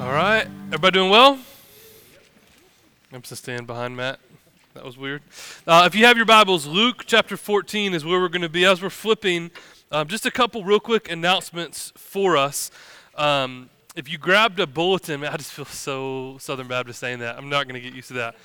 All right. Everybody doing well? I'm just stand behind Matt. That was weird. Uh, if you have your Bibles, Luke chapter 14 is where we're going to be. As we're flipping, um, just a couple real quick announcements for us. Um, if you grabbed a bulletin, I just feel so Southern Baptist saying that. I'm not going to get used to that.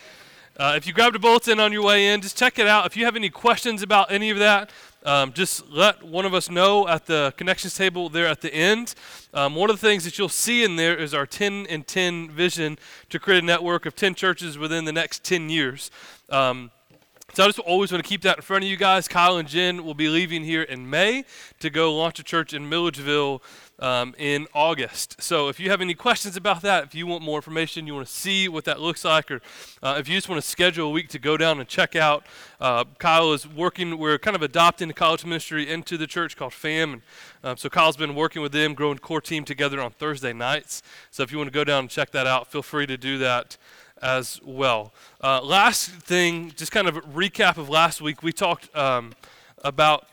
Uh, if you grabbed a bulletin on your way in, just check it out. If you have any questions about any of that, um, just let one of us know at the connections table there at the end. Um, one of the things that you'll see in there is our 10 and 10 vision to create a network of 10 churches within the next 10 years. Um, so I just always want to keep that in front of you guys. Kyle and Jen will be leaving here in May to go launch a church in Milledgeville um, in August. So if you have any questions about that, if you want more information, you want to see what that looks like, or uh, if you just want to schedule a week to go down and check out, uh, Kyle is working, we're kind of adopting the college ministry into the church called FAM. And, uh, so Kyle's been working with them, growing core team together on Thursday nights. So if you want to go down and check that out, feel free to do that as well. Uh, last thing, just kind of a recap of last week, we talked um, about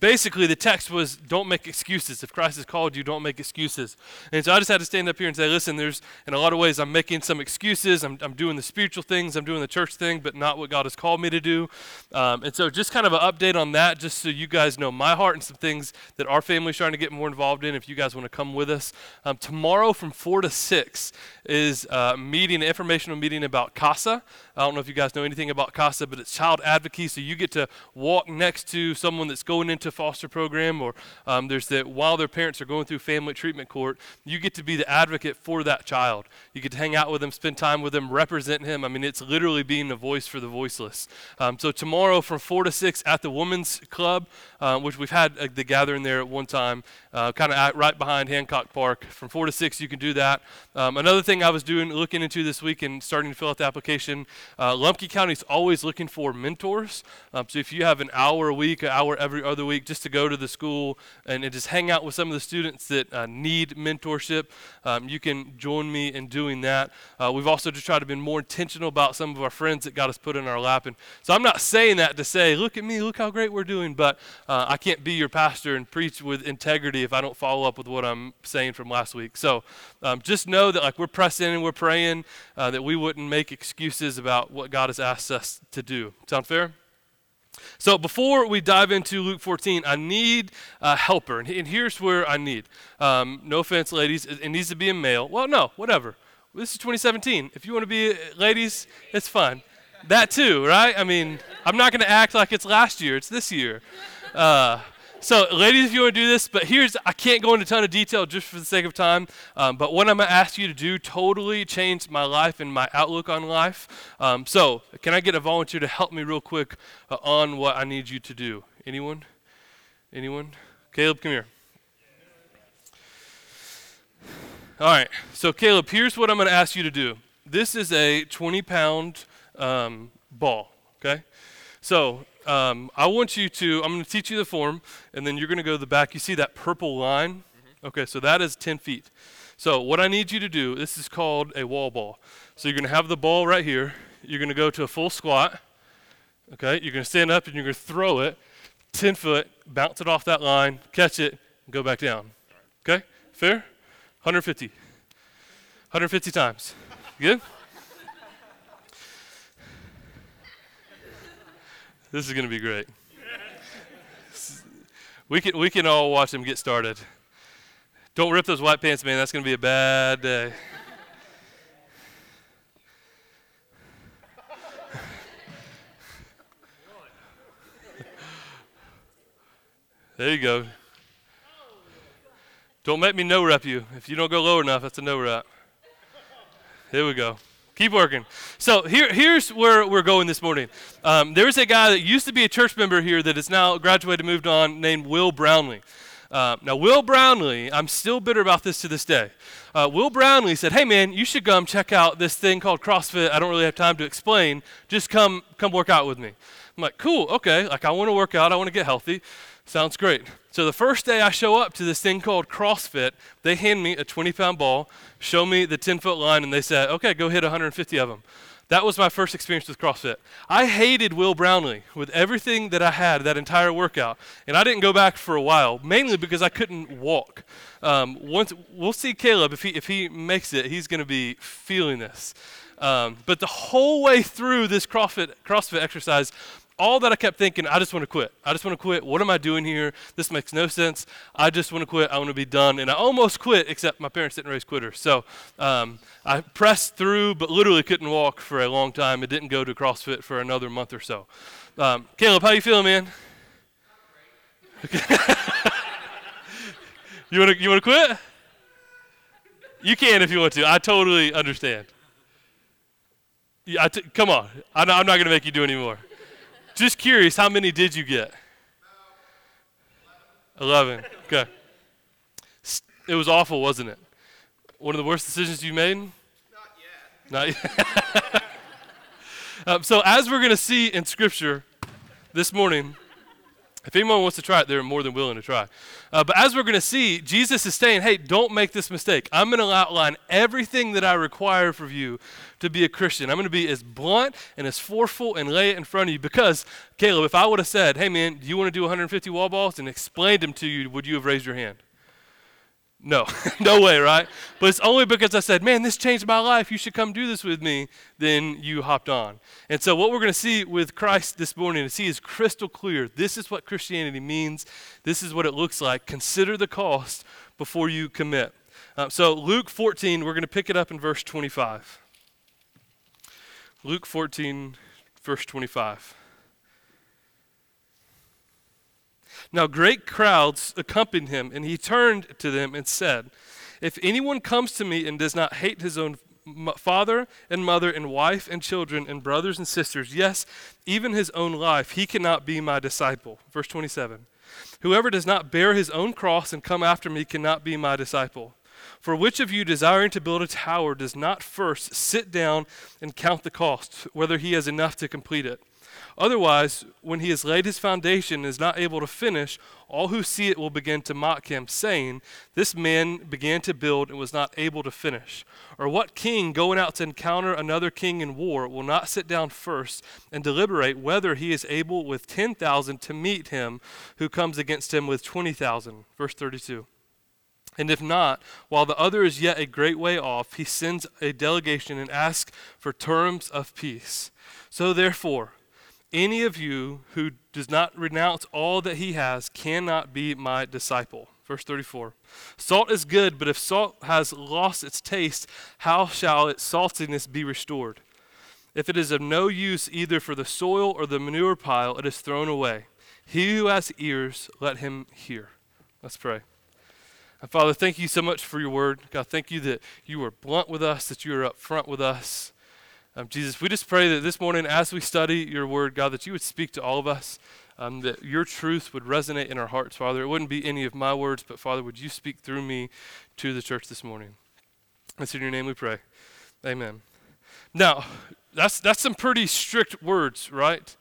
basically the text was don't make excuses. If christ has called you don't make excuses. And so i just had to stand up here and say listen there's in a lot of ways i'm making some excuses. I'm, I'm doing the spiritual things. I'm doing the church thing but not what god has called me to do. Um, and so just kind of an update on that just so you guys know my heart and some things that our family's trying to get more involved in if you guys want to come with us. Um, tomorrow from 4 to 6 is a meeting an informational meeting about CASA. I don't know if you guys know anything about CASA but it's child advocacy so you get to walk next to someone that's going into foster program, or um, there's that while their parents are going through family treatment court, you get to be the advocate for that child. You get to hang out with them, spend time with them, represent him. I mean, it's literally being a voice for the voiceless. Um, so tomorrow from 4 to 6 at the Women's Club, uh, which we've had uh, the gathering there at one time, uh, kind of right behind Hancock Park. From 4 to 6, you can do that. Um, another thing I was doing, looking into this week and starting to fill out the application, uh, Lumpkin County is always looking for mentors. Um, so if you have an hour a week, an hour every other week, just to go to the school and, and just hang out with some of the students that uh, need mentorship, um, you can join me in doing that. Uh, we've also just tried to be more intentional about some of our friends that got us put in our lap. And so I'm not saying that to say, look at me, look how great we're doing, but uh, I can't be your pastor and preach with integrity if I don't follow up with what I'm saying from last week. So um, just know that like we're pressing and we're praying uh, that we wouldn't make excuses about what God has asked us to do. Sound fair? So before we dive into Luke 14, I need a helper. And here's where I need. Um, no offense, ladies, it needs to be a male. Well, no, whatever. This is 2017. If you want to be uh, ladies, it's fine. That too, right? I mean, I'm not going to act like it's last year, it's this year. Uh, so, ladies, if you want to do this, but here's, I can't go into a ton of detail just for the sake of time, um, but what I'm going to ask you to do totally changed my life and my outlook on life. Um, so, can I get a volunteer to help me real quick uh, on what I need you to do? Anyone? Anyone? Caleb, come here. All right, so Caleb, here's what I'm going to ask you to do. This is a 20 pound um, ball, okay? So um, I want you to, I'm going to teach you the form, and then you're going to go to the back. You see that purple line? Mm-hmm. Okay, so that is 10 feet. So what I need you to do, this is called a wall ball. So you're going to have the ball right here. You're going to go to a full squat. Okay, you're going to stand up and you're going to throw it 10 foot, bounce it off that line, catch it, and go back down. Okay, fair? 150. 150 times. Good? This is going to be great. We can, we can all watch them get started. Don't rip those white pants, man. That's going to be a bad day. there you go. Don't make me no rep you. If you don't go low enough, that's a no rep. Here we go. Keep working. So here, here's where we're going this morning. Um, there's a guy that used to be a church member here that has now graduated, moved on, named Will Brownlee. Uh, now, Will Brownlee, I'm still bitter about this to this day. Uh, Will Brownlee said, "Hey, man, you should come check out this thing called CrossFit. I don't really have time to explain. Just come, come work out with me." I'm like, "Cool, okay. Like, I want to work out. I want to get healthy. Sounds great." So the first day I show up to this thing called CrossFit, they hand me a 20 pound ball, show me the 10 foot line, and they say, okay, go hit 150 of them. that was my first experience with CrossFit. I hated Will Brownlee with everything that I had that entire workout, and I didn't go back for a while, mainly because I couldn't walk. Um, once we'll see Caleb if he if he makes it, he's going to be feeling this. Um, but the whole way through this CrossFit CrossFit exercise, all that I kept thinking, I just want to quit. I just want to quit. What am I doing here? This makes no sense. I just want to quit. I want to be done. And I almost quit, except my parents didn't raise quitters. So um, I pressed through, but literally couldn't walk for a long time. It didn't go to CrossFit for another month or so. Um, Caleb, how you feeling, man? you want to you want to quit? You can if you want to. I totally understand. Yeah, come on. Not, I'm not going to make you do any more. Just curious, how many did you get? 11. Okay. It was awful, wasn't it? One of the worst decisions you made? Not yet. Not yet. um, so, as we're going to see in Scripture this morning, if anyone wants to try it, they're more than willing to try. Uh, but as we're going to see, Jesus is saying, hey, don't make this mistake. I'm going to outline everything that I require for you to be a Christian. I'm going to be as blunt and as forceful and lay it in front of you because, Caleb, if I would have said, hey, man, do you want to do 150 wall balls and explained them to you, would you have raised your hand? No, no way, right? But it's only because I said, man, this changed my life. You should come do this with me. Then you hopped on. And so, what we're going to see with Christ this morning is he is crystal clear. This is what Christianity means, this is what it looks like. Consider the cost before you commit. Uh, so, Luke 14, we're going to pick it up in verse 25. Luke 14, verse 25. Now great crowds accompanied him, and he turned to them and said, If anyone comes to me and does not hate his own father and mother and wife and children and brothers and sisters, yes, even his own life, he cannot be my disciple. Verse 27. Whoever does not bear his own cross and come after me cannot be my disciple. For which of you desiring to build a tower does not first sit down and count the cost, whether he has enough to complete it? Otherwise, when he has laid his foundation and is not able to finish, all who see it will begin to mock him, saying, This man began to build and was not able to finish. Or what king going out to encounter another king in war will not sit down first and deliberate whether he is able with 10,000 to meet him who comes against him with 20,000? Verse 32. And if not, while the other is yet a great way off, he sends a delegation and asks for terms of peace. So therefore, any of you who does not renounce all that he has cannot be my disciple. Verse 34. Salt is good, but if salt has lost its taste, how shall its saltiness be restored? If it is of no use either for the soil or the manure pile, it is thrown away. He who has ears, let him hear. Let's pray. And Father, thank you so much for your word. God, thank you that you are blunt with us, that you are up front with us. Um, Jesus, we just pray that this morning, as we study your word, God, that you would speak to all of us, um, that your truth would resonate in our hearts, Father. It wouldn't be any of my words, but Father, would you speak through me to the church this morning? It's in your name we pray. Amen. Now, that's, that's some pretty strict words, right?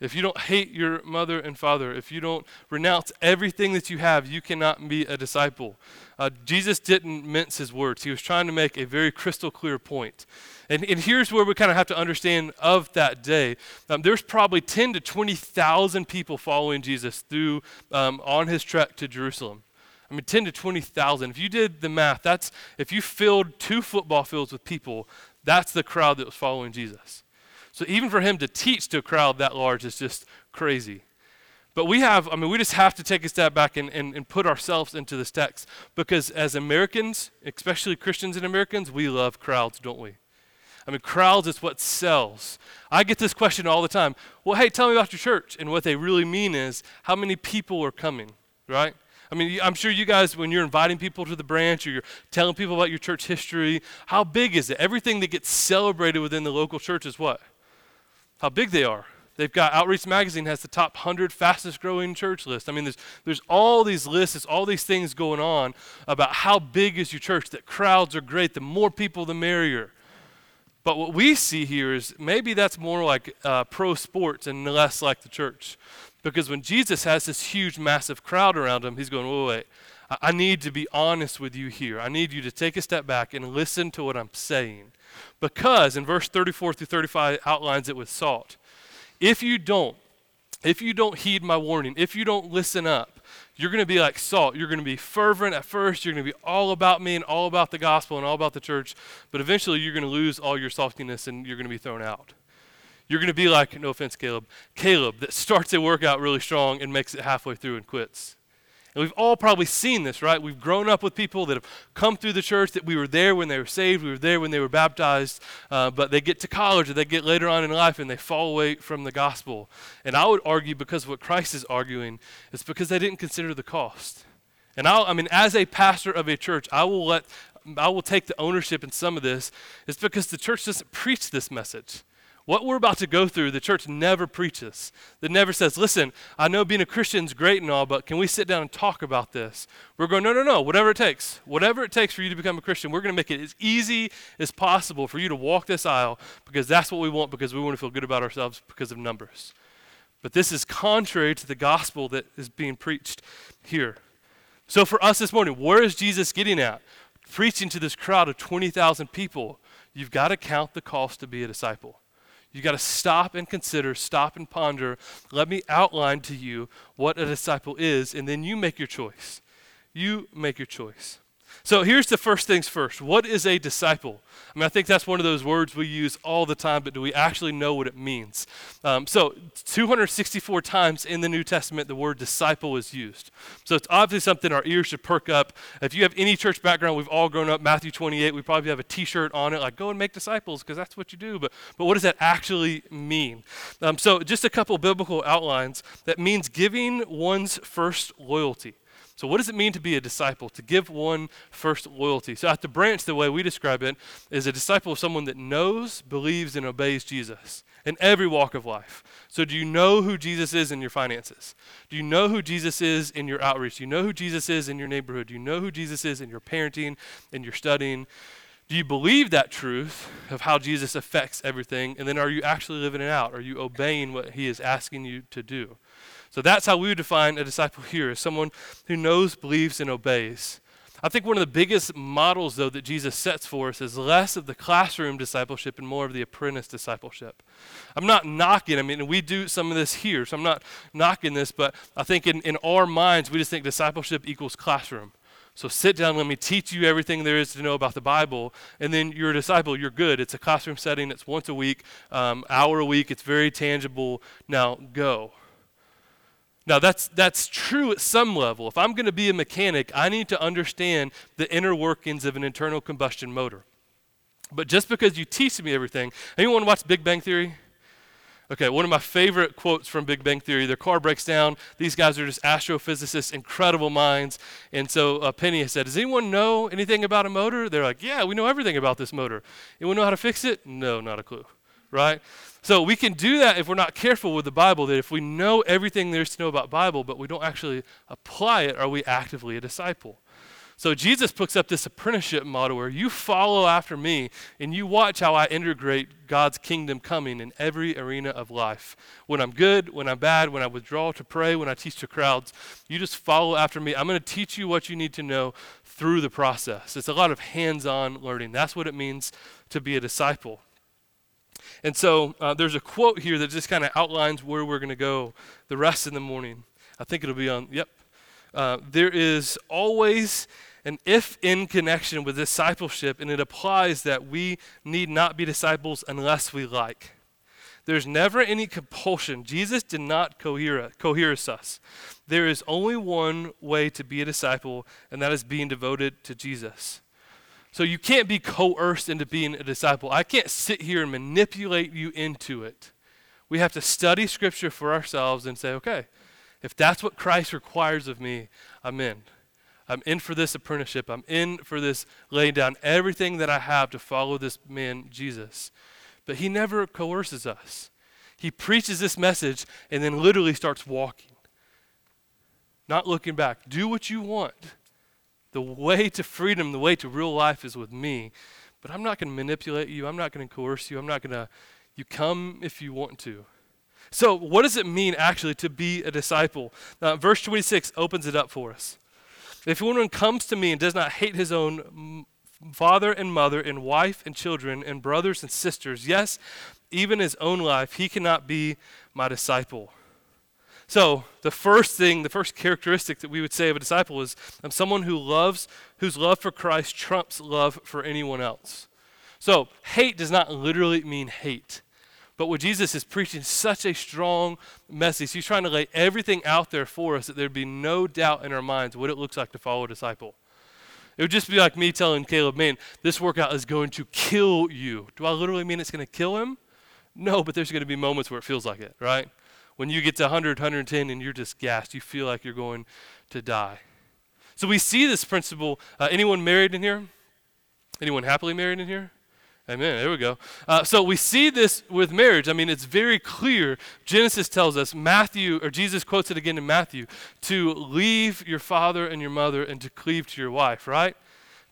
If you don't hate your mother and father, if you don't renounce everything that you have, you cannot be a disciple. Uh, Jesus didn't mince his words. He was trying to make a very crystal clear point. And, and here's where we kind of have to understand of that day. Um, there's probably 10 to 20,000 people following Jesus through um, on his trek to Jerusalem. I mean, 10 to 20,000. If you did the math, that's if you filled two football fields with people, that's the crowd that was following Jesus. So even for him to teach to a crowd that large is just crazy. But we have, I mean, we just have to take a step back and, and, and put ourselves into this text because as Americans, especially Christians and Americans, we love crowds, don't we? I mean, crowds is what sells. I get this question all the time. Well, hey, tell me about your church. And what they really mean is how many people are coming, right? I mean, I'm sure you guys, when you're inviting people to the branch or you're telling people about your church history, how big is it? Everything that gets celebrated within the local church is what? How big they are. They've got Outreach Magazine has the top 100 fastest growing church list. I mean, there's, there's all these lists, there's all these things going on about how big is your church, that crowds are great, the more people, the merrier. But what we see here is maybe that's more like uh, pro sports and less like the church. Because when Jesus has this huge, massive crowd around him, he's going, wait, wait, I need to be honest with you here. I need you to take a step back and listen to what I'm saying. Because in verse 34 through 35 outlines it with salt. If you don't, if you don't heed my warning, if you don't listen up, you're going to be like salt. You're going to be fervent at first. You're going to be all about me and all about the gospel and all about the church. But eventually, you're going to lose all your saltiness and you're going to be thrown out. You're going to be like, no offense, Caleb, Caleb that starts a workout really strong and makes it halfway through and quits. And we've all probably seen this, right? We've grown up with people that have come through the church that we were there when they were saved, we were there when they were baptized, uh, but they get to college or they get later on in life and they fall away from the gospel. And I would argue because what Christ is arguing is because they didn't consider the cost. And I'll, I mean, as a pastor of a church, I will let, I will take the ownership in some of this. It's because the church doesn't preach this message. What we're about to go through, the church never preaches. It never says, listen, I know being a Christian is great and all, but can we sit down and talk about this? We're going, no, no, no, whatever it takes. Whatever it takes for you to become a Christian, we're going to make it as easy as possible for you to walk this aisle because that's what we want because we want to feel good about ourselves because of numbers. But this is contrary to the gospel that is being preached here. So for us this morning, where is Jesus getting at? Preaching to this crowd of 20,000 people, you've got to count the cost to be a disciple. You got to stop and consider, stop and ponder. Let me outline to you what a disciple is, and then you make your choice. You make your choice. So here's the first things first. What is a disciple? I mean, I think that's one of those words we use all the time, but do we actually know what it means? Um, so 264 times in the New Testament, the word disciple is used. So it's obviously something our ears should perk up. If you have any church background, we've all grown up, Matthew 28, we probably have a t-shirt on it, like go and make disciples, because that's what you do. But, but what does that actually mean? Um, so just a couple biblical outlines. That means giving one's first loyalty. So, what does it mean to be a disciple? To give one first loyalty. So, at the branch, the way we describe it is a disciple of someone that knows, believes, and obeys Jesus in every walk of life. So, do you know who Jesus is in your finances? Do you know who Jesus is in your outreach? Do you know who Jesus is in your neighborhood? Do you know who Jesus is in your parenting, in your studying? Do you believe that truth of how Jesus affects everything? And then are you actually living it out? Are you obeying what he is asking you to do? So that's how we would define a disciple here someone who knows, believes, and obeys. I think one of the biggest models, though, that Jesus sets for us is less of the classroom discipleship and more of the apprentice discipleship. I'm not knocking, I mean, we do some of this here, so I'm not knocking this, but I think in, in our minds, we just think discipleship equals classroom. So sit down, let me teach you everything there is to know about the Bible, and then you're a disciple, you're good. It's a classroom setting, it's once a week, um, hour a week, it's very tangible. Now go. Now, that's, that's true at some level. If I'm going to be a mechanic, I need to understand the inner workings of an internal combustion motor. But just because you teach me everything, anyone watch Big Bang Theory? Okay, one of my favorite quotes from Big Bang Theory their car breaks down. These guys are just astrophysicists, incredible minds. And so uh, Penny has said, Does anyone know anything about a motor? They're like, Yeah, we know everything about this motor. Anyone know how to fix it? No, not a clue, right? So we can do that if we're not careful with the Bible, that if we know everything there is to know about Bible, but we don't actually apply it, are we actively a disciple? So Jesus puts up this apprenticeship model where you follow after me and you watch how I integrate God's kingdom coming in every arena of life. When I'm good, when I'm bad, when I withdraw to pray, when I teach to crowds, you just follow after me. I'm going to teach you what you need to know through the process. It's a lot of hands on learning. That's what it means to be a disciple. And so uh, there's a quote here that just kind of outlines where we're going to go the rest of the morning. I think it'll be on, yep. Uh, there is always an if in connection with discipleship, and it applies that we need not be disciples unless we like. There's never any compulsion. Jesus did not cohere, us. There is only one way to be a disciple, and that is being devoted to Jesus. So you can't be coerced into being a disciple. I can't sit here and manipulate you into it. We have to study Scripture for ourselves and say, okay, if that's what Christ requires of me, I'm in. I'm in for this apprenticeship. I'm in for this laying down everything that I have to follow this man, Jesus. But he never coerces us. He preaches this message and then literally starts walking, not looking back. Do what you want. The way to freedom, the way to real life is with me. But I'm not going to manipulate you. I'm not going to coerce you. I'm not going to, you come if you want to. So, what does it mean actually to be a disciple? Now, verse 26 opens it up for us. If anyone comes to me and does not hate his own father and mother and wife and children and brothers and sisters, yes, even his own life, he cannot be my disciple. So, the first thing, the first characteristic that we would say of a disciple is I'm someone who loves, whose love for Christ trumps love for anyone else. So, hate does not literally mean hate. But what Jesus is preaching such a strong message. He's trying to lay everything out there for us that there'd be no doubt in our minds what it looks like to follow a disciple. It would just be like me telling Caleb, man, this workout is going to kill you. Do I literally mean it's going to kill him? No, but there's going to be moments where it feels like it, right? When you get to 100, 110, and you're just gassed, you feel like you're going to die. So we see this principle. Uh, anyone married in here? Anyone happily married in here? Amen. There we go. Uh, so we see this with marriage. I mean, it's very clear. Genesis tells us, Matthew, or Jesus quotes it again in Matthew, to leave your father and your mother and to cleave to your wife, right?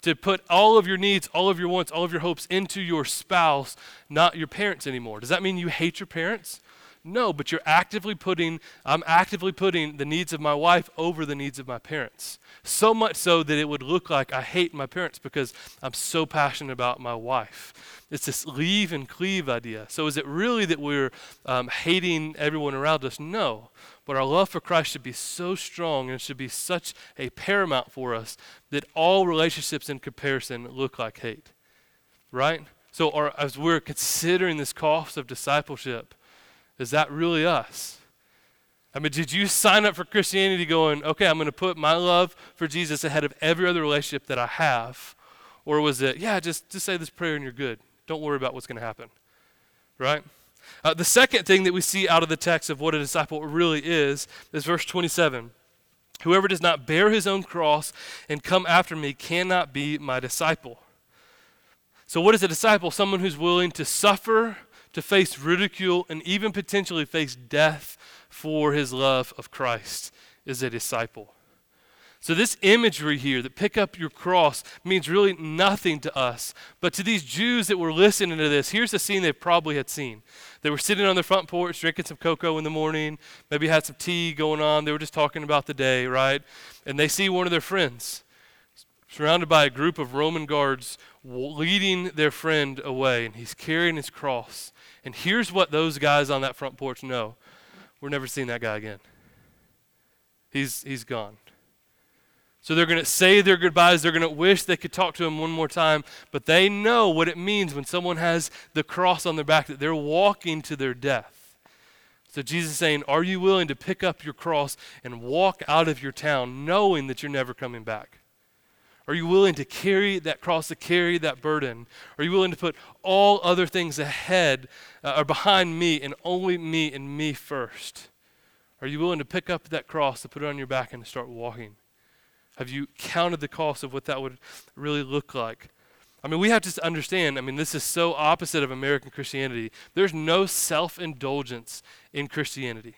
To put all of your needs, all of your wants, all of your hopes into your spouse, not your parents anymore. Does that mean you hate your parents? No, but you're actively putting, I'm actively putting the needs of my wife over the needs of my parents. So much so that it would look like I hate my parents because I'm so passionate about my wife. It's this leave and cleave idea. So is it really that we're um, hating everyone around us? No. But our love for Christ should be so strong and should be such a paramount for us that all relationships in comparison look like hate. Right? So, our, as we're considering this cost of discipleship, is that really us? I mean, did you sign up for Christianity going, okay, I'm going to put my love for Jesus ahead of every other relationship that I have? Or was it, yeah, just, just say this prayer and you're good. Don't worry about what's going to happen. Right? Uh, the second thing that we see out of the text of what a disciple really is is verse 27. Whoever does not bear his own cross and come after me cannot be my disciple. So, what is a disciple? Someone who's willing to suffer to face ridicule, and even potentially face death for his love of Christ is a disciple. So, this imagery here that pick up your cross means really nothing to us. But to these Jews that were listening to this, here's the scene they probably had seen. They were sitting on their front porch drinking some cocoa in the morning, maybe had some tea going on. They were just talking about the day, right? And they see one of their friends surrounded by a group of Roman guards leading their friend away, and he's carrying his cross. And here's what those guys on that front porch know we're never seeing that guy again. He's, he's gone. So they're going to say their goodbyes. They're going to wish they could talk to him one more time. But they know what it means when someone has the cross on their back, that they're walking to their death. So Jesus is saying, Are you willing to pick up your cross and walk out of your town knowing that you're never coming back? Are you willing to carry that cross, to carry that burden? Are you willing to put all other things ahead uh, or behind me and only me and me first? Are you willing to pick up that cross, to put it on your back, and to start walking? Have you counted the cost of what that would really look like? I mean, we have to understand, I mean, this is so opposite of American Christianity. There's no self indulgence in Christianity.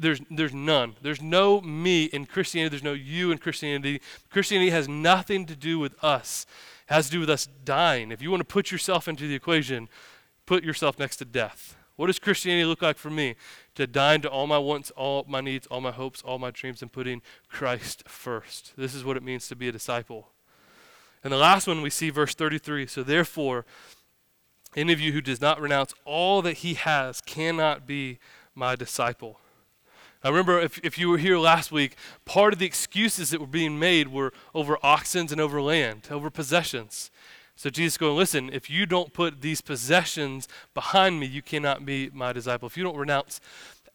There's, there's none. There's no me in Christianity. There's no you in Christianity. Christianity has nothing to do with us. It has to do with us dying. If you want to put yourself into the equation, put yourself next to death. What does Christianity look like for me? To die to all my wants, all my needs, all my hopes, all my dreams, and putting Christ first. This is what it means to be a disciple. And the last one we see, verse 33. So therefore, any of you who does not renounce all that he has cannot be my disciple. I remember if, if you were here last week, part of the excuses that were being made were over oxen and over land, over possessions. So Jesus going, listen, if you don't put these possessions behind me, you cannot be my disciple. If you don't renounce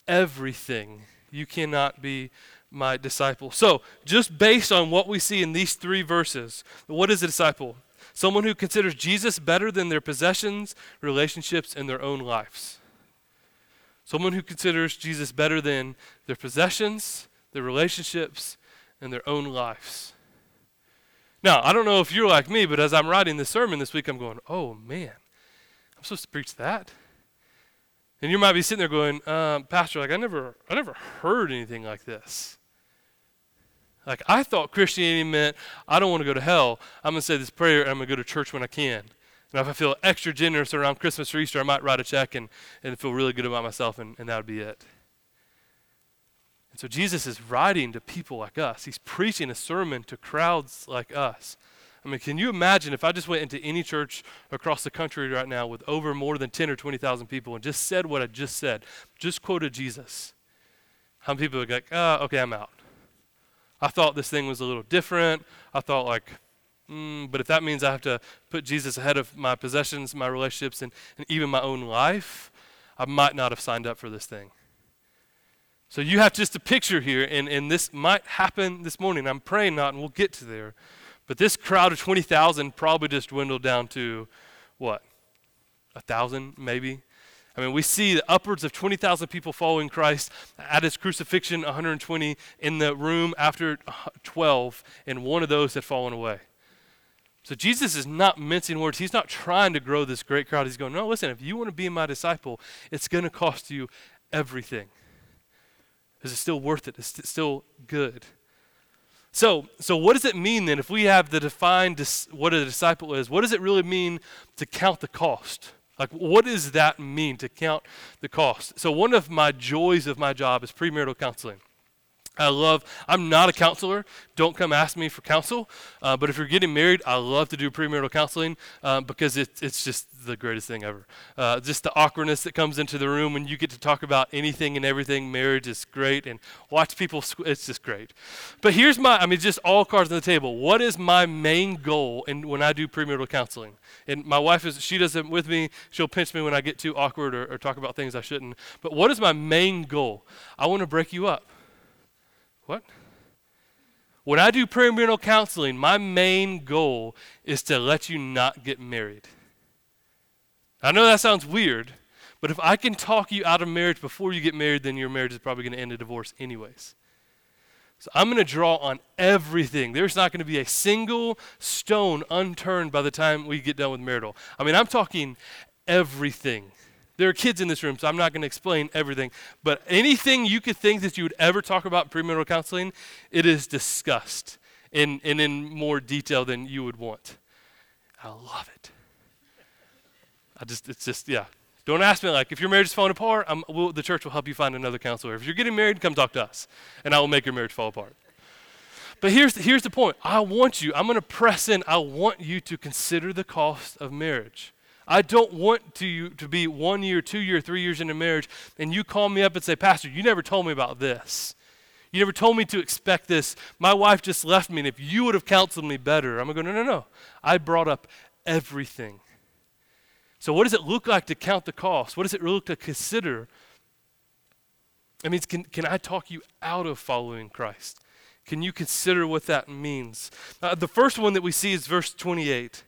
everything, you cannot be my disciple. So, just based on what we see in these three verses, what is a disciple? Someone who considers Jesus better than their possessions, relationships, and their own lives. Someone who considers Jesus better than their possessions, their relationships, and their own lives. Now, I don't know if you're like me, but as I'm writing this sermon this week, I'm going, oh man, I'm supposed to preach that? And you might be sitting there going, um, Pastor, like I never, I never heard anything like this. Like I thought Christianity meant I don't want to go to hell. I'm gonna say this prayer and I'm gonna go to church when I can. And if I feel extra generous around Christmas or Easter, I might write a check and, and feel really good about myself, and, and that would be it. And So Jesus is writing to people like us. He's preaching a sermon to crowds like us. I mean, can you imagine if I just went into any church across the country right now with over more than 10 or 20,000 people and just said what I just said, just quoted Jesus? How many people would be like, oh, okay, I'm out. I thought this thing was a little different. I thought, like, mm, but if that means I have to put Jesus ahead of my possessions, my relationships, and, and even my own life, I might not have signed up for this thing. So you have just a picture here, and, and this might happen this morning. I'm praying not, and we'll get to there. But this crowd of 20,000 probably just dwindled down to what? A thousand, maybe? I mean, we see upwards of 20,000 people following Christ at his crucifixion, 120 in the room after 12, and one of those had fallen away. So Jesus is not mincing words. He's not trying to grow this great crowd. He's going, no, listen, if you want to be my disciple, it's going to cost you everything. Is it still worth it? Is it still good? So, so what does it mean then if we have the defined dis- what a disciple is? What does it really mean to count the cost? Like, what does that mean to count the cost? So, one of my joys of my job is premarital counseling. I love, I'm not a counselor. Don't come ask me for counsel. Uh, but if you're getting married, I love to do premarital counseling uh, because it, it's just the greatest thing ever. Uh, just the awkwardness that comes into the room when you get to talk about anything and everything. Marriage is great and watch people, squ- it's just great. But here's my, I mean, just all cards on the table. What is my main goal in, when I do premarital counseling? And my wife is, she does it with me. She'll pinch me when I get too awkward or, or talk about things I shouldn't. But what is my main goal? I want to break you up. What? When I do premarital counseling, my main goal is to let you not get married. I know that sounds weird, but if I can talk you out of marriage before you get married, then your marriage is probably going to end in divorce, anyways. So I'm going to draw on everything. There's not going to be a single stone unturned by the time we get done with marital. I mean, I'm talking everything. There are kids in this room, so I'm not going to explain everything. But anything you could think that you would ever talk about premarital counseling, it is discussed in, and in more detail than you would want. I love it. I just, it's just, yeah. Don't ask me like, if your marriage is falling apart, we'll, the church will help you find another counselor. If you're getting married, come talk to us, and I will make your marriage fall apart. But here's, here's the point. I want you, I'm going to press in, I want you to consider the cost of marriage. I don't want to to be one year, two year, three years into marriage, and you call me up and say, Pastor, you never told me about this. You never told me to expect this. My wife just left me, and if you would have counseled me better, I'm going to go, no, no, no. I brought up everything. So, what does it look like to count the cost? What does it look to consider? It means, can, can I talk you out of following Christ? Can you consider what that means? Uh, the first one that we see is verse 28.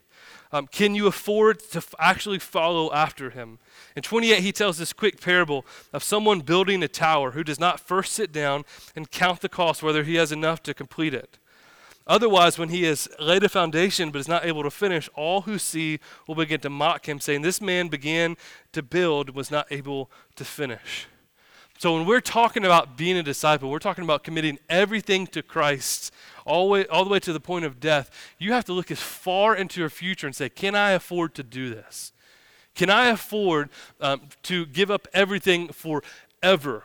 Um, can you afford to f- actually follow after him? In 28, he tells this quick parable of someone building a tower who does not first sit down and count the cost, whether he has enough to complete it. Otherwise, when he has laid a foundation but is not able to finish, all who see will begin to mock him, saying, This man began to build, was not able to finish. So when we're talking about being a disciple, we're talking about committing everything to Christ all the way, all the, way to the point of death. You have to look as far into your future and say, can I afford to do this? Can I afford um, to give up everything forever?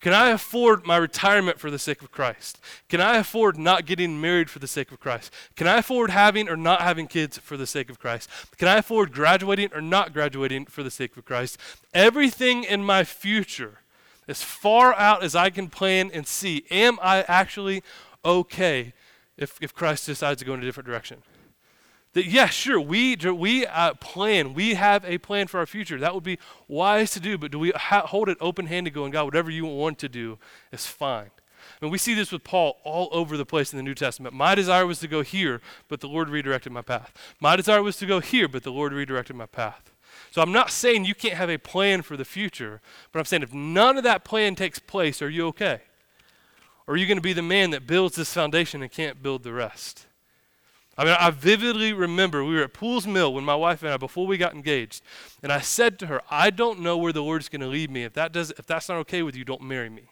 Can I afford my retirement for the sake of Christ? Can I afford not getting married for the sake of Christ? Can I afford having or not having kids for the sake of Christ? Can I afford graduating or not graduating for the sake of Christ? Everything in my future as far out as I can plan and see, am I actually okay if, if Christ decides to go in a different direction? That, yeah, sure, we, we uh, plan, we have a plan for our future. That would be wise to do, but do we ha- hold it open handed going, God, whatever you want to do is fine? And we see this with Paul all over the place in the New Testament. My desire was to go here, but the Lord redirected my path. My desire was to go here, but the Lord redirected my path. So I'm not saying you can't have a plan for the future, but I'm saying if none of that plan takes place, are you okay? Or are you going to be the man that builds this foundation and can't build the rest? I mean, I vividly remember we were at Poole's Mill when my wife and I, before we got engaged, and I said to her, I don't know where the Lord's going to lead me. If, that does, if that's not okay with you, don't marry me.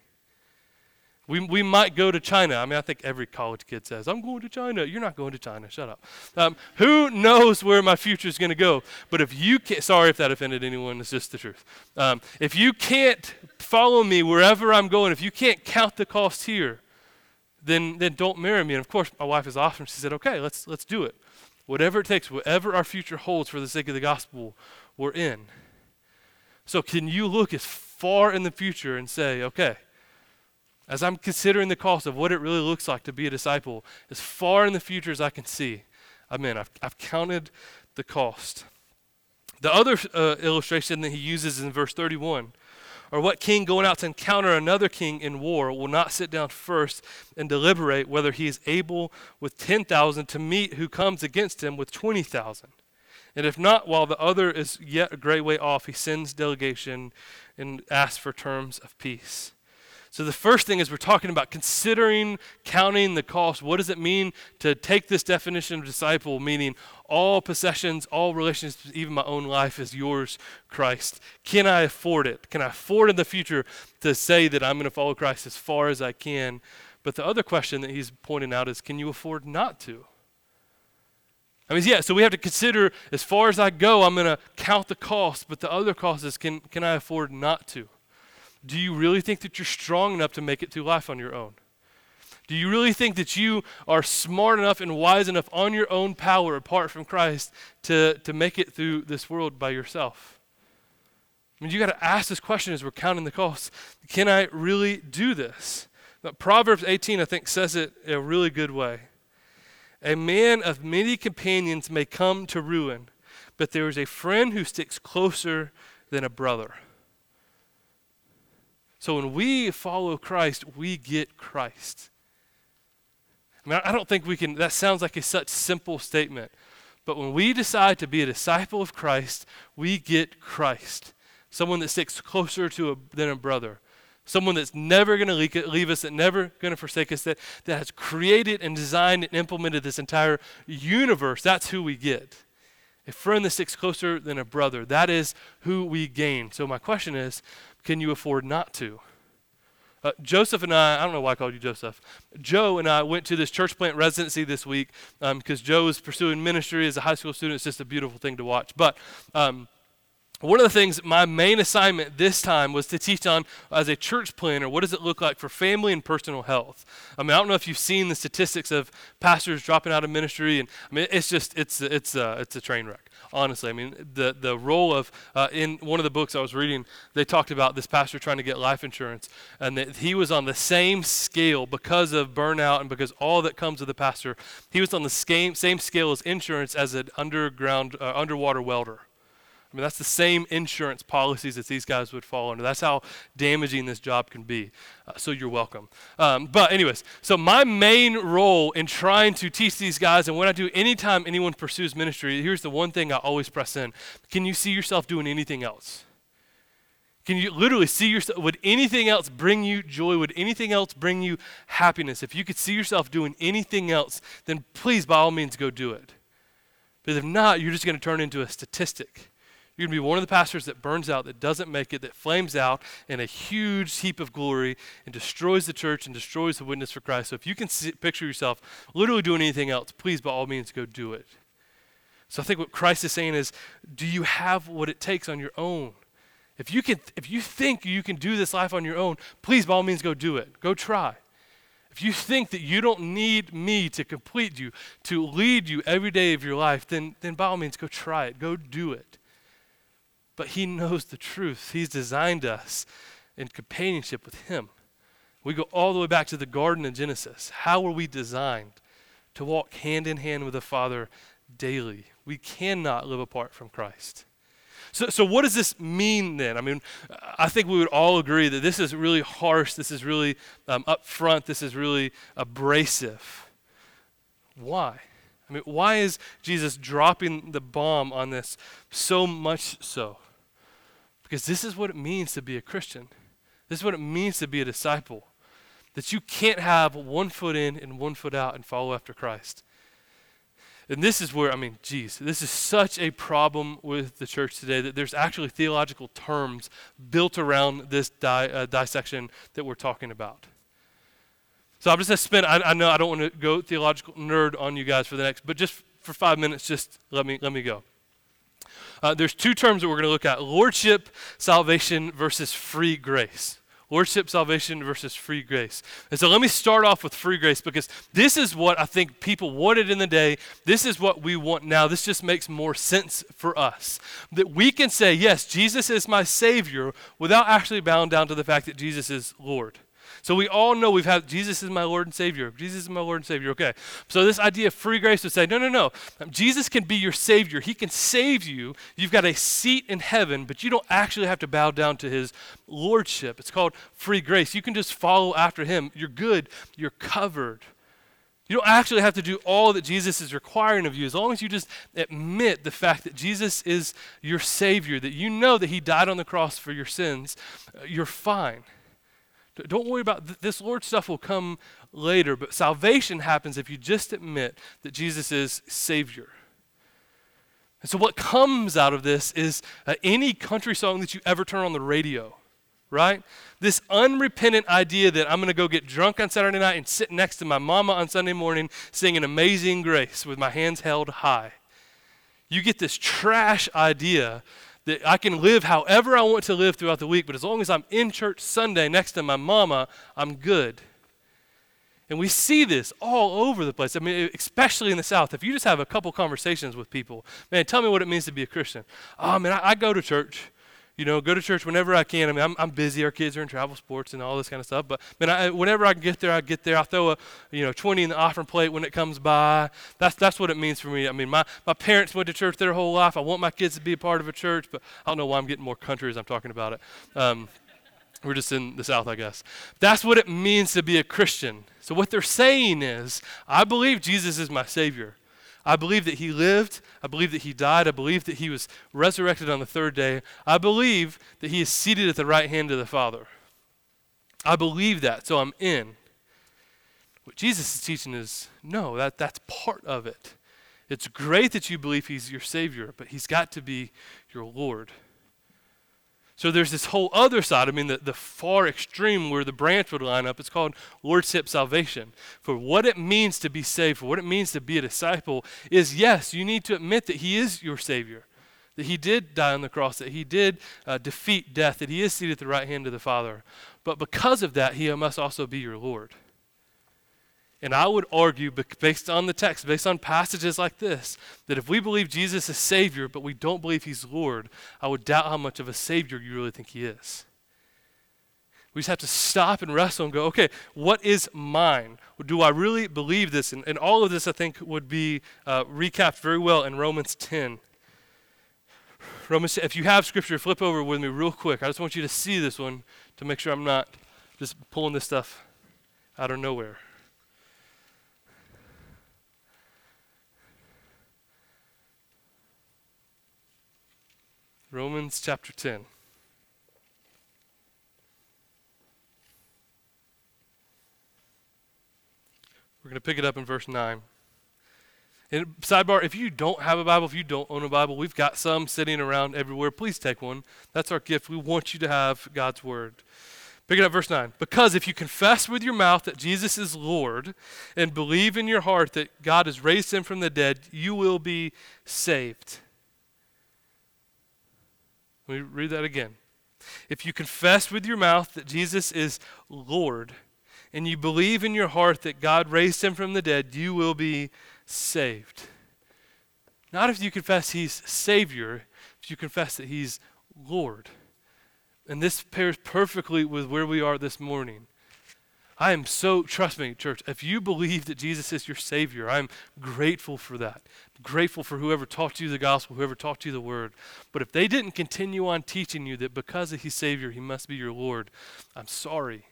We, we might go to China. I mean, I think every college kid says, I'm going to China. You're not going to China. Shut up. Um, who knows where my future is going to go? But if you can't, sorry if that offended anyone, it's just the truth. Um, if you can't follow me wherever I'm going, if you can't count the cost here, then, then don't marry me. And of course, my wife is awesome. She said, okay, let's, let's do it. Whatever it takes, whatever our future holds for the sake of the gospel, we're in. So, can you look as far in the future and say, okay, as I'm considering the cost of what it really looks like to be a disciple, as far in the future as I can see, I'm in. I've, I've counted the cost. The other uh, illustration that he uses in verse 31 or what king going out to encounter another king in war will not sit down first and deliberate whether he is able with 10,000 to meet who comes against him with 20,000? And if not, while the other is yet a great way off, he sends delegation and asks for terms of peace. So, the first thing is we're talking about considering counting the cost. What does it mean to take this definition of disciple, meaning all possessions, all relationships, even my own life is yours, Christ? Can I afford it? Can I afford in the future to say that I'm going to follow Christ as far as I can? But the other question that he's pointing out is can you afford not to? I mean, yeah, so we have to consider as far as I go, I'm going to count the cost, but the other cost is can, can I afford not to? Do you really think that you're strong enough to make it through life on your own? Do you really think that you are smart enough and wise enough on your own power apart from Christ to, to make it through this world by yourself? I mean, you got to ask this question as we're counting the costs. Can I really do this? Now, Proverbs 18, I think, says it in a really good way. A man of many companions may come to ruin, but there is a friend who sticks closer than a brother. So when we follow Christ, we get Christ. I mean, I don't think we can, that sounds like a such simple statement. But when we decide to be a disciple of Christ, we get Christ. Someone that sticks closer to a, than a brother. Someone that's never going to leave us, that never going to forsake us, that, that has created and designed and implemented this entire universe. That's who we get. A friend that sticks closer than a brother. That is who we gain. So my question is, can you afford not to? Uh, Joseph and I, I don't know why I called you Joseph. Joe and I went to this church plant residency this week because um, Joe is pursuing ministry as a high school student. It's just a beautiful thing to watch. But um, one of the things, my main assignment this time was to teach on, as a church planter, what does it look like for family and personal health? I mean, I don't know if you've seen the statistics of pastors dropping out of ministry, and I mean, it's just, it's, it's, a, it's a train wreck honestly. I mean, the, the role of, uh, in one of the books I was reading, they talked about this pastor trying to get life insurance, and that he was on the same scale because of burnout and because all that comes with the pastor. He was on the same, same scale as insurance as an underground, uh, underwater welder. I mean, that's the same insurance policies that these guys would fall under. That's how damaging this job can be. Uh, so you're welcome. Um, but, anyways, so my main role in trying to teach these guys, and what I do anytime anyone pursues ministry, here's the one thing I always press in Can you see yourself doing anything else? Can you literally see yourself? Would anything else bring you joy? Would anything else bring you happiness? If you could see yourself doing anything else, then please, by all means, go do it. But if not, you're just going to turn into a statistic. You're going to be one of the pastors that burns out, that doesn't make it, that flames out in a huge heap of glory and destroys the church and destroys the witness for Christ. So if you can see, picture yourself literally doing anything else, please, by all means, go do it. So I think what Christ is saying is, do you have what it takes on your own? If you, can, if you think you can do this life on your own, please, by all means, go do it. Go try. If you think that you don't need me to complete you, to lead you every day of your life, then, then by all means, go try it. Go do it. But He knows the truth. He's designed us in companionship with Him. We go all the way back to the Garden of Genesis. How were we designed? To walk hand in hand with the Father daily. We cannot live apart from Christ. So, so what does this mean then? I mean, I think we would all agree that this is really harsh, this is really um, upfront, this is really abrasive. Why? I mean, why is Jesus dropping the bomb on this so much so? Because this is what it means to be a Christian. This is what it means to be a disciple. That you can't have one foot in and one foot out and follow after Christ. And this is where, I mean, geez, this is such a problem with the church today that there's actually theological terms built around this di- uh, dissection that we're talking about. So I'm just going to spend, I, I know I don't want to go theological nerd on you guys for the next, but just for five minutes, just let me, let me go. Uh, there's two terms that we're going to look at lordship, salvation versus free grace. Lordship, salvation versus free grace. And so let me start off with free grace because this is what I think people wanted in the day. This is what we want now. This just makes more sense for us. That we can say, yes, Jesus is my Savior without actually bowing down to the fact that Jesus is Lord. So we all know we've had Jesus is my Lord and Savior. Jesus is my Lord and Savior. Okay. So this idea of free grace would say, no, no, no. Jesus can be your Savior. He can save you. You've got a seat in heaven, but you don't actually have to bow down to his lordship. It's called free grace. You can just follow after him. You're good. You're covered. You don't actually have to do all that Jesus is requiring of you as long as you just admit the fact that Jesus is your Savior, that you know that He died on the cross for your sins. Uh, you're fine. Don't worry about th- this Lord stuff will come later, but salvation happens if you just admit that Jesus is Savior. And so, what comes out of this is uh, any country song that you ever turn on the radio, right? This unrepentant idea that I'm going to go get drunk on Saturday night and sit next to my mama on Sunday morning singing Amazing Grace with my hands held high. You get this trash idea that I can live however I want to live throughout the week, but as long as I'm in church Sunday next to my mama, I'm good. And we see this all over the place. I mean, especially in the South. If you just have a couple conversations with people, man, tell me what it means to be a Christian. Oh, man, I, I go to church you know, go to church whenever I can. I mean, I'm, I'm busy. Our kids are in travel sports and all this kind of stuff. But man, I, whenever I can get there, I get there. I throw a, you know, 20 in the offering plate when it comes by. That's that's what it means for me. I mean, my, my parents went to church their whole life. I want my kids to be a part of a church, but I don't know why I'm getting more country as I'm talking about it. Um, we're just in the South, I guess. That's what it means to be a Christian. So what they're saying is, I believe Jesus is my Savior. I believe that he lived. I believe that he died. I believe that he was resurrected on the third day. I believe that he is seated at the right hand of the Father. I believe that, so I'm in. What Jesus is teaching is no, that, that's part of it. It's great that you believe he's your Savior, but he's got to be your Lord. So there's this whole other side, I mean, the, the far extreme where the branch would line up. It's called Lordship salvation. For what it means to be saved, for what it means to be a disciple, is yes, you need to admit that He is your Savior, that He did die on the cross, that He did uh, defeat death, that He is seated at the right hand of the Father. But because of that, He must also be your Lord. And I would argue, based on the text, based on passages like this, that if we believe Jesus is Savior, but we don't believe He's Lord, I would doubt how much of a Savior you really think He is. We just have to stop and wrestle and go, okay, what is mine? Do I really believe this? And, and all of this, I think, would be uh, recapped very well in Romans 10. Romans, if you have scripture, flip over with me real quick. I just want you to see this one to make sure I'm not just pulling this stuff out of nowhere. Romans chapter 10. We're going to pick it up in verse 9. And sidebar, if you don't have a Bible, if you don't own a Bible, we've got some sitting around everywhere. Please take one. That's our gift. We want you to have God's Word. Pick it up, verse 9. Because if you confess with your mouth that Jesus is Lord and believe in your heart that God has raised him from the dead, you will be saved. Let me read that again. If you confess with your mouth that Jesus is Lord, and you believe in your heart that God raised him from the dead, you will be saved. Not if you confess he's Savior, if you confess that he's Lord. And this pairs perfectly with where we are this morning. I am so, trust me, church, if you believe that Jesus is your Savior, I'm grateful for that. Grateful for whoever taught you the gospel, whoever taught you the word. But if they didn't continue on teaching you that because He's Savior, He must be your Lord, I'm sorry.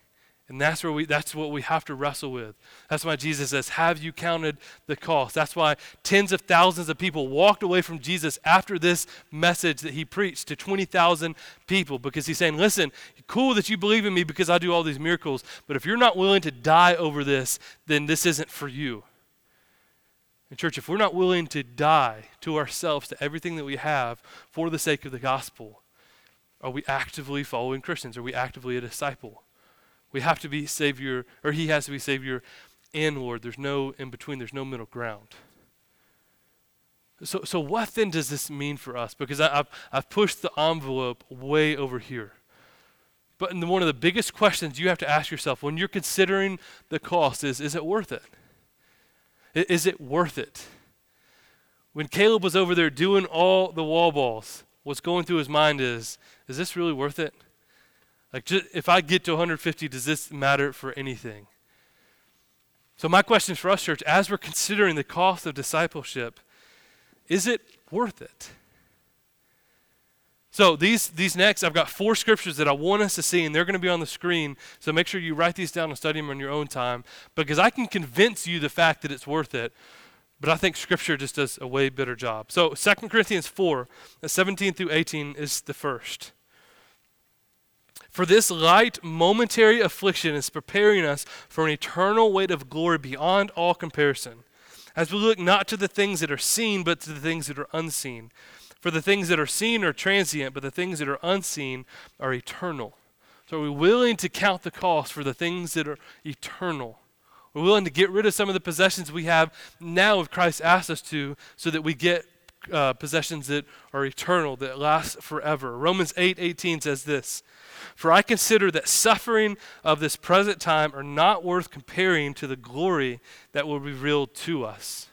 And that's where we that's what we have to wrestle with. That's why Jesus says, Have you counted the cost? That's why tens of thousands of people walked away from Jesus after this message that he preached to 20,000 people because he's saying, Listen, cool that you believe in me because I do all these miracles, but if you're not willing to die over this, then this isn't for you. And, church, if we're not willing to die to ourselves, to everything that we have for the sake of the gospel, are we actively following Christians? Are we actively a disciple? We have to be Savior, or He has to be Savior and Lord. There's no in between, there's no middle ground. So, so what then does this mean for us? Because I, have I've pushed the envelope way over here. But one of the biggest questions you have to ask yourself when you're considering the cost is is it worth it? Is it worth it? When Caleb was over there doing all the wall balls, what's going through his mind is is this really worth it? Like, just, if I get to 150, does this matter for anything? So, my question for us, church, as we're considering the cost of discipleship, is it worth it? So these these next, I've got four scriptures that I want us to see, and they're going to be on the screen. So make sure you write these down and study them on your own time, because I can convince you the fact that it's worth it. But I think Scripture just does a way better job. So 2 Corinthians 4, 17 through 18 is the first. For this light, momentary affliction is preparing us for an eternal weight of glory beyond all comparison, as we look not to the things that are seen, but to the things that are unseen. For the things that are seen are transient, but the things that are unseen are eternal. So are we willing to count the cost for the things that are eternal? We're willing to get rid of some of the possessions we have now if Christ asks us to, so that we get uh, possessions that are eternal, that last forever. Romans 8 18 says this For I consider that suffering of this present time are not worth comparing to the glory that will be revealed to us.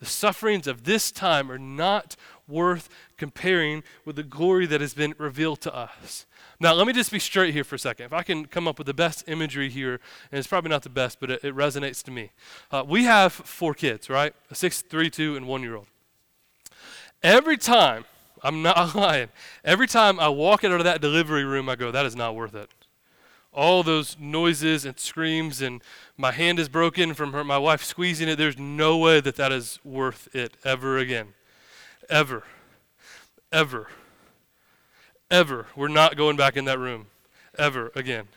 The sufferings of this time are not worth comparing with the glory that has been revealed to us. Now, let me just be straight here for a second. If I can come up with the best imagery here, and it's probably not the best, but it, it resonates to me. Uh, we have four kids, right? A six, three, two, and one year old. Every time, I'm not lying, every time I walk out of that delivery room, I go, that is not worth it. All those noises and screams, and my hand is broken from her, my wife squeezing it. There's no way that that is worth it ever again. Ever. Ever. Ever. We're not going back in that room. Ever again.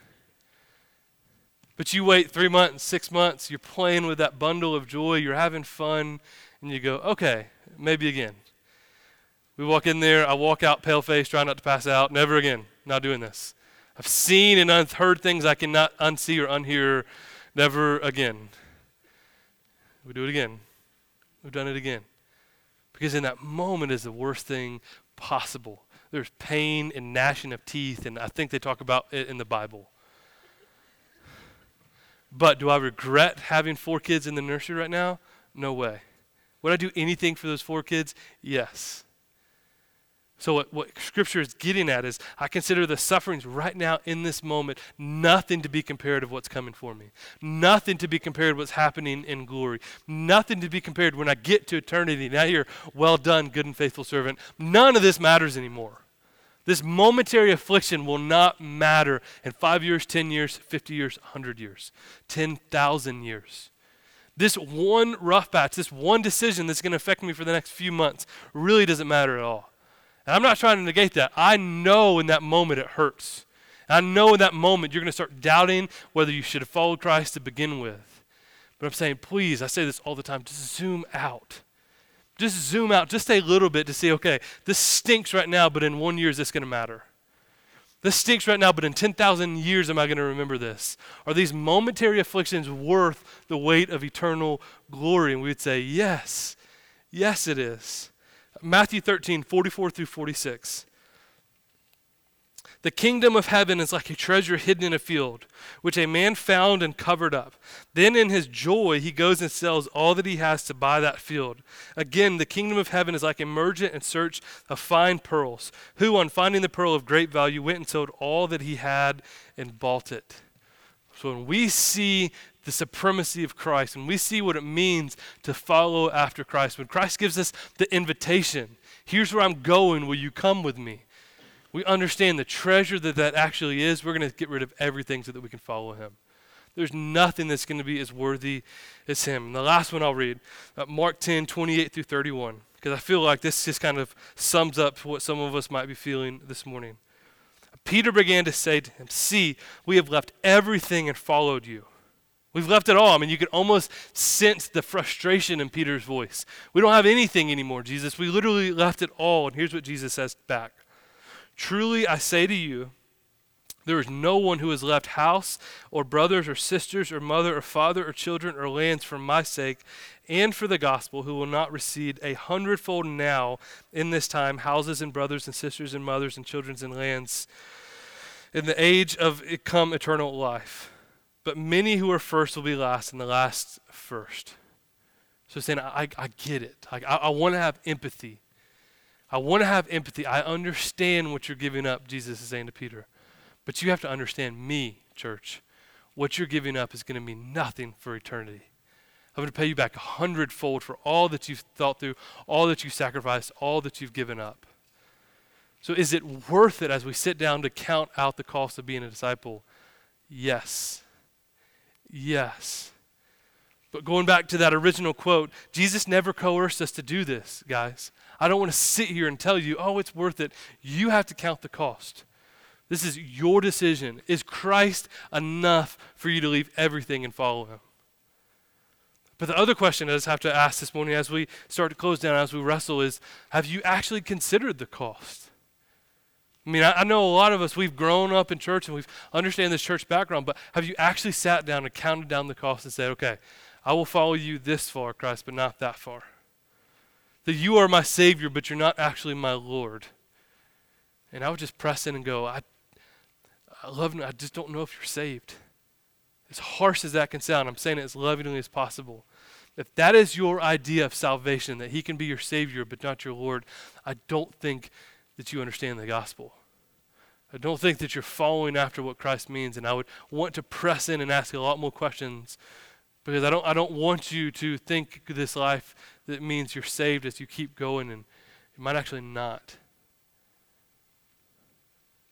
But you wait three months, six months, you're playing with that bundle of joy, you're having fun, and you go, okay, maybe again. We walk in there, I walk out pale face, trying not to pass out. Never again. Not doing this. I've seen and unheard things I cannot unsee or unhear. Never again. We do it again. We've done it again. Because in that moment is the worst thing possible. There's pain and gnashing of teeth, and I think they talk about it in the Bible. But do I regret having four kids in the nursery right now? No way. Would I do anything for those four kids? Yes. So, what, what Scripture is getting at is I consider the sufferings right now in this moment nothing to be compared of what's coming for me. Nothing to be compared to what's happening in glory. Nothing to be compared when I get to eternity. Now, you're well done, good and faithful servant. None of this matters anymore. This momentary affliction will not matter in five years, 10 years, 50 years, 100 years, 10,000 years. This one rough patch, this one decision that's going to affect me for the next few months really doesn't matter at all. And I'm not trying to negate that. I know in that moment it hurts. I know in that moment you're going to start doubting whether you should have followed Christ to begin with. But I'm saying, please, I say this all the time, just zoom out. Just zoom out just a little bit to see, okay, this stinks right now, but in one year is this going to matter? This stinks right now, but in 10,000 years am I going to remember this? Are these momentary afflictions worth the weight of eternal glory? And we would say, yes, yes, it is. Matthew 13, 44 through 46. The kingdom of heaven is like a treasure hidden in a field, which a man found and covered up. Then, in his joy, he goes and sells all that he has to buy that field. Again, the kingdom of heaven is like a merchant in search of fine pearls, who, on finding the pearl of great value, went and sold all that he had and bought it. So, when we see the supremacy of Christ, when we see what it means to follow after Christ, when Christ gives us the invitation, here's where I'm going, will you come with me? We understand the treasure that that actually is. We're going to get rid of everything so that we can follow him. There's nothing that's going to be as worthy as him. And the last one I'll read, uh, Mark 10, 28 through 31, because I feel like this just kind of sums up what some of us might be feeling this morning. Peter began to say to him, See, we have left everything and followed you. We've left it all. I mean, you could almost sense the frustration in Peter's voice. We don't have anything anymore, Jesus. We literally left it all. And here's what Jesus says back Truly, I say to you, There is no one who has left house or brothers or sisters or mother or father or children or lands for my sake and for the gospel who will not receive a hundredfold now in this time houses and brothers and sisters and mothers and children and lands in the age of come eternal life. But many who are first will be last and the last first. So saying, I, I get it. I, I, I want to have empathy. I want to have empathy. I understand what you're giving up, Jesus is saying to Peter. But you have to understand me, church. What you're giving up is going to mean nothing for eternity. I'm going to pay you back a hundredfold for all that you've thought through, all that you've sacrificed, all that you've given up. So, is it worth it as we sit down to count out the cost of being a disciple? Yes. Yes. But going back to that original quote, Jesus never coerced us to do this, guys. I don't want to sit here and tell you, oh, it's worth it. You have to count the cost. This is your decision. Is Christ enough for you to leave everything and follow him? But the other question I just have to ask this morning as we start to close down, as we wrestle, is have you actually considered the cost? I mean, I, I, know a lot of us, we've grown up in church and we've understand this church background, but have you actually sat down and counted down the cost and said, okay, I will follow you this far, Christ, but not that far? That you are my Savior, but you're not actually my Lord. And I would just press in and go, I, I love. I just don't know if you're saved. As harsh as that can sound, I'm saying it as lovingly as possible. If that is your idea of salvation, that He can be your Savior but not your Lord, I don't think that you understand the gospel. I don't think that you're following after what Christ means, and I would want to press in and ask a lot more questions because I don't, I don't want you to think this life that means you're saved as you keep going, and you might actually not.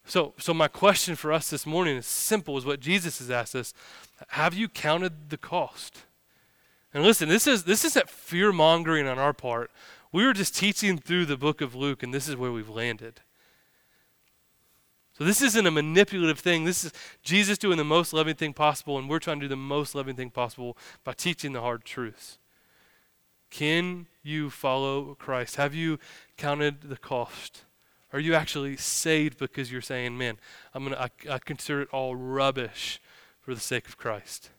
So, so my question for us this morning is simple as what Jesus has asked us. Have you counted the cost? And listen, this is this isn't fear mongering on our part. We were just teaching through the book of Luke, and this is where we've landed. So this isn't a manipulative thing. This is Jesus doing the most loving thing possible, and we're trying to do the most loving thing possible by teaching the hard truths. Can you follow Christ? Have you counted the cost? Are you actually saved because you're saying, man, I'm gonna, I, I consider it all rubbish for the sake of Christ?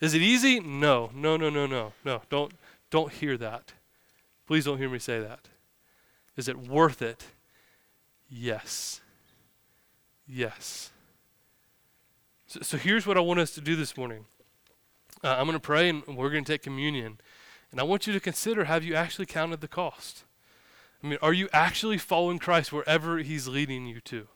Is it easy? No, no, no, no, no, no. Don't, don't hear that. Please don't hear me say that. Is it worth it? Yes. Yes. So, so here's what I want us to do this morning. Uh, I'm going to pray and we're going to take communion. And I want you to consider have you actually counted the cost? I mean, are you actually following Christ wherever He's leading you to?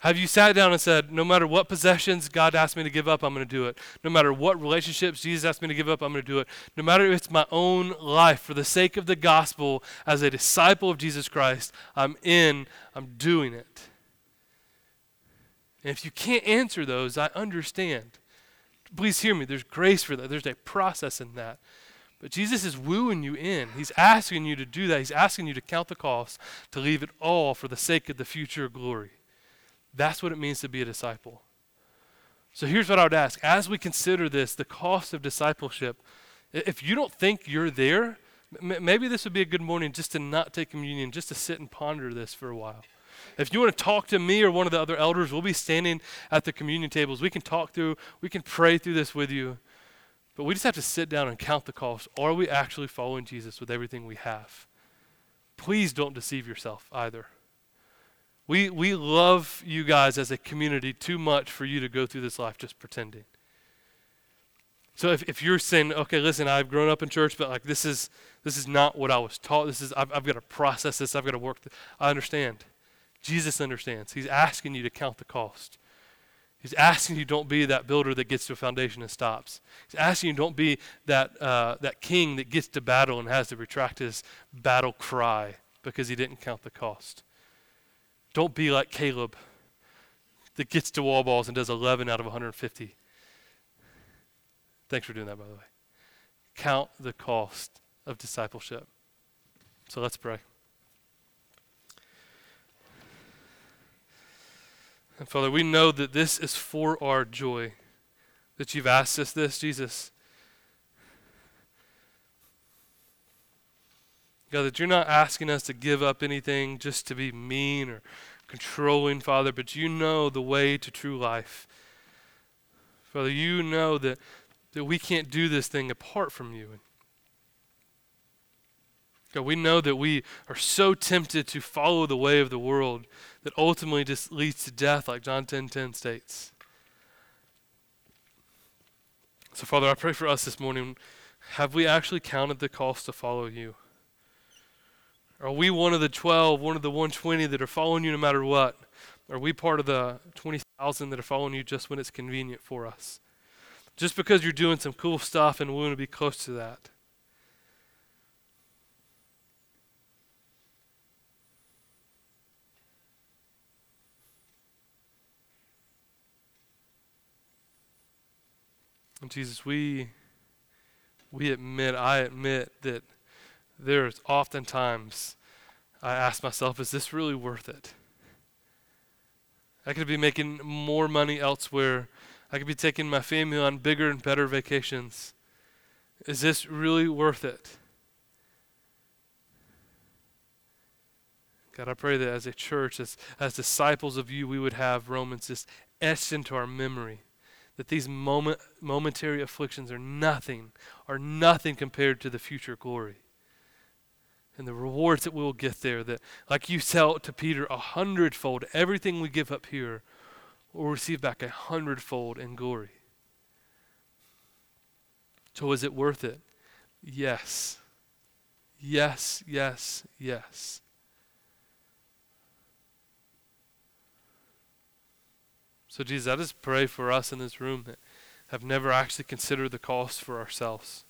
Have you sat down and said, no matter what possessions God asked me to give up, I'm going to do it. No matter what relationships Jesus asked me to give up, I'm going to do it. No matter if it's my own life, for the sake of the gospel, as a disciple of Jesus Christ, I'm in, I'm doing it. And if you can't answer those, I understand. Please hear me. There's grace for that, there's a process in that. But Jesus is wooing you in. He's asking you to do that. He's asking you to count the cost, to leave it all for the sake of the future glory. That's what it means to be a disciple. So here's what I would ask. As we consider this, the cost of discipleship, if you don't think you're there, maybe this would be a good morning just to not take communion, just to sit and ponder this for a while. If you want to talk to me or one of the other elders, we'll be standing at the communion tables. We can talk through, we can pray through this with you. But we just have to sit down and count the cost. Are we actually following Jesus with everything we have? Please don't deceive yourself either. We, we love you guys as a community too much for you to go through this life just pretending. So if, if you're saying, okay, listen, I've grown up in church, but like this is this is not what I was taught. This is I've, I've got to process this. I've got to work. Th- I understand. Jesus understands. He's asking you to count the cost. He's asking you don't be that builder that gets to a foundation and stops. He's asking you don't be that, uh, that king that gets to battle and has to retract his battle cry because he didn't count the cost. Don't be like Caleb that gets to wall balls and does 11 out of 150. Thanks for doing that, by the way. Count the cost of discipleship. So let's pray. And Father, we know that this is for our joy, that you've asked us this, Jesus. God, that you're not asking us to give up anything just to be mean or controlling, Father, but you know the way to true life. Father, you know that, that we can't do this thing apart from you. God, we know that we are so tempted to follow the way of the world that ultimately just leads to death, like John 10:10 10, 10 states. So, Father, I pray for us this morning. Have we actually counted the cost to follow you? Are we one of the 12, one of the 120 that are following you no matter what? Are we part of the 20,000 that are following you just when it's convenient for us? Just because you're doing some cool stuff and we want to be close to that. And Jesus, we we admit, I admit that there's oftentimes I ask myself, is this really worth it? I could be making more money elsewhere. I could be taking my family on bigger and better vacations. Is this really worth it? God, I pray that as a church, as, as disciples of you, we would have Romans just etched into our memory that these moment, momentary afflictions are nothing, are nothing compared to the future glory. And the rewards that we will get there, that, like you tell to Peter, a hundredfold, everything we give up here will receive back a hundredfold in glory. So, is it worth it? Yes. Yes, yes, yes. So, Jesus, I just pray for us in this room that have never actually considered the cost for ourselves.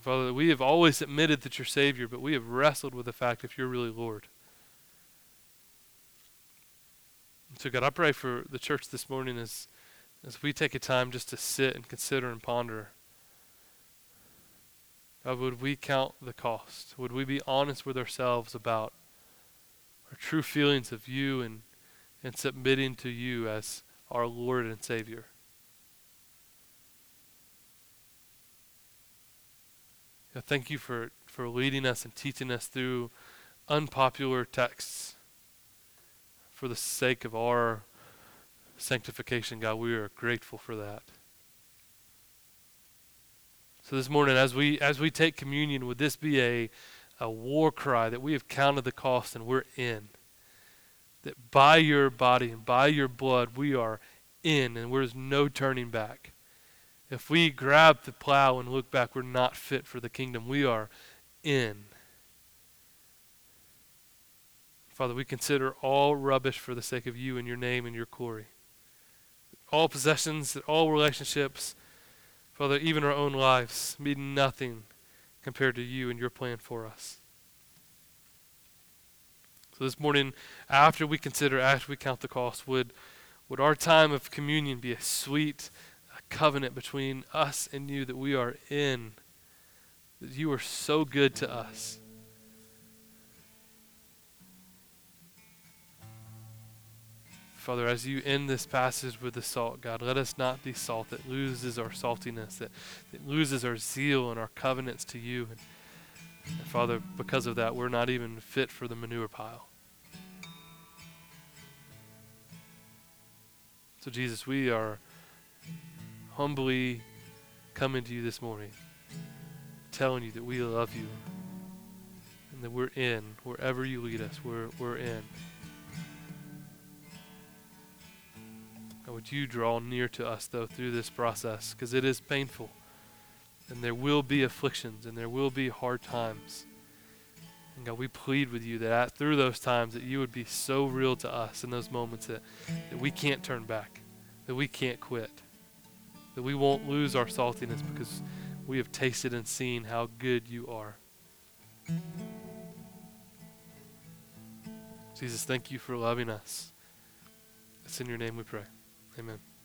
Father, we have always admitted that you're Savior, but we have wrestled with the fact if you're really Lord. So, God, I pray for the church this morning as, as we take a time just to sit and consider and ponder. God, would we count the cost? Would we be honest with ourselves about our true feelings of you and and submitting to you as our Lord and Savior. God, thank you for, for leading us and teaching us through unpopular texts for the sake of our sanctification, God. We are grateful for that. So this morning, as we as we take communion, would this be a a war cry that we have counted the cost and we're in? that by your body and by your blood we are in and there's no turning back. If we grab the plow and look back, we're not fit for the kingdom. We are in. Father, we consider all rubbish for the sake of you and your name and your glory. All possessions, all relationships, Father, even our own lives mean nothing compared to you and your plan for us. So this morning, after we consider, after we count the cost, would, would our time of communion be a sweet covenant between us and you that we are in? That you are so good to us. Father, as you end this passage with the salt, God, let us not be salt that loses our saltiness, that, that loses our zeal and our covenants to you. And, and Father, because of that, we're not even fit for the manure pile. So, Jesus, we are humbly coming to you this morning, telling you that we love you and that we're in. Wherever you lead us, we're, we're in. God, would you draw near to us, though, through this process? Because it is painful. And there will be afflictions and there will be hard times. And God, we plead with you that at, through those times that you would be so real to us in those moments that, that we can't turn back, that we can't quit, that we won't lose our saltiness because we have tasted and seen how good you are. Jesus, thank you for loving us. It's in your name we pray. Amen.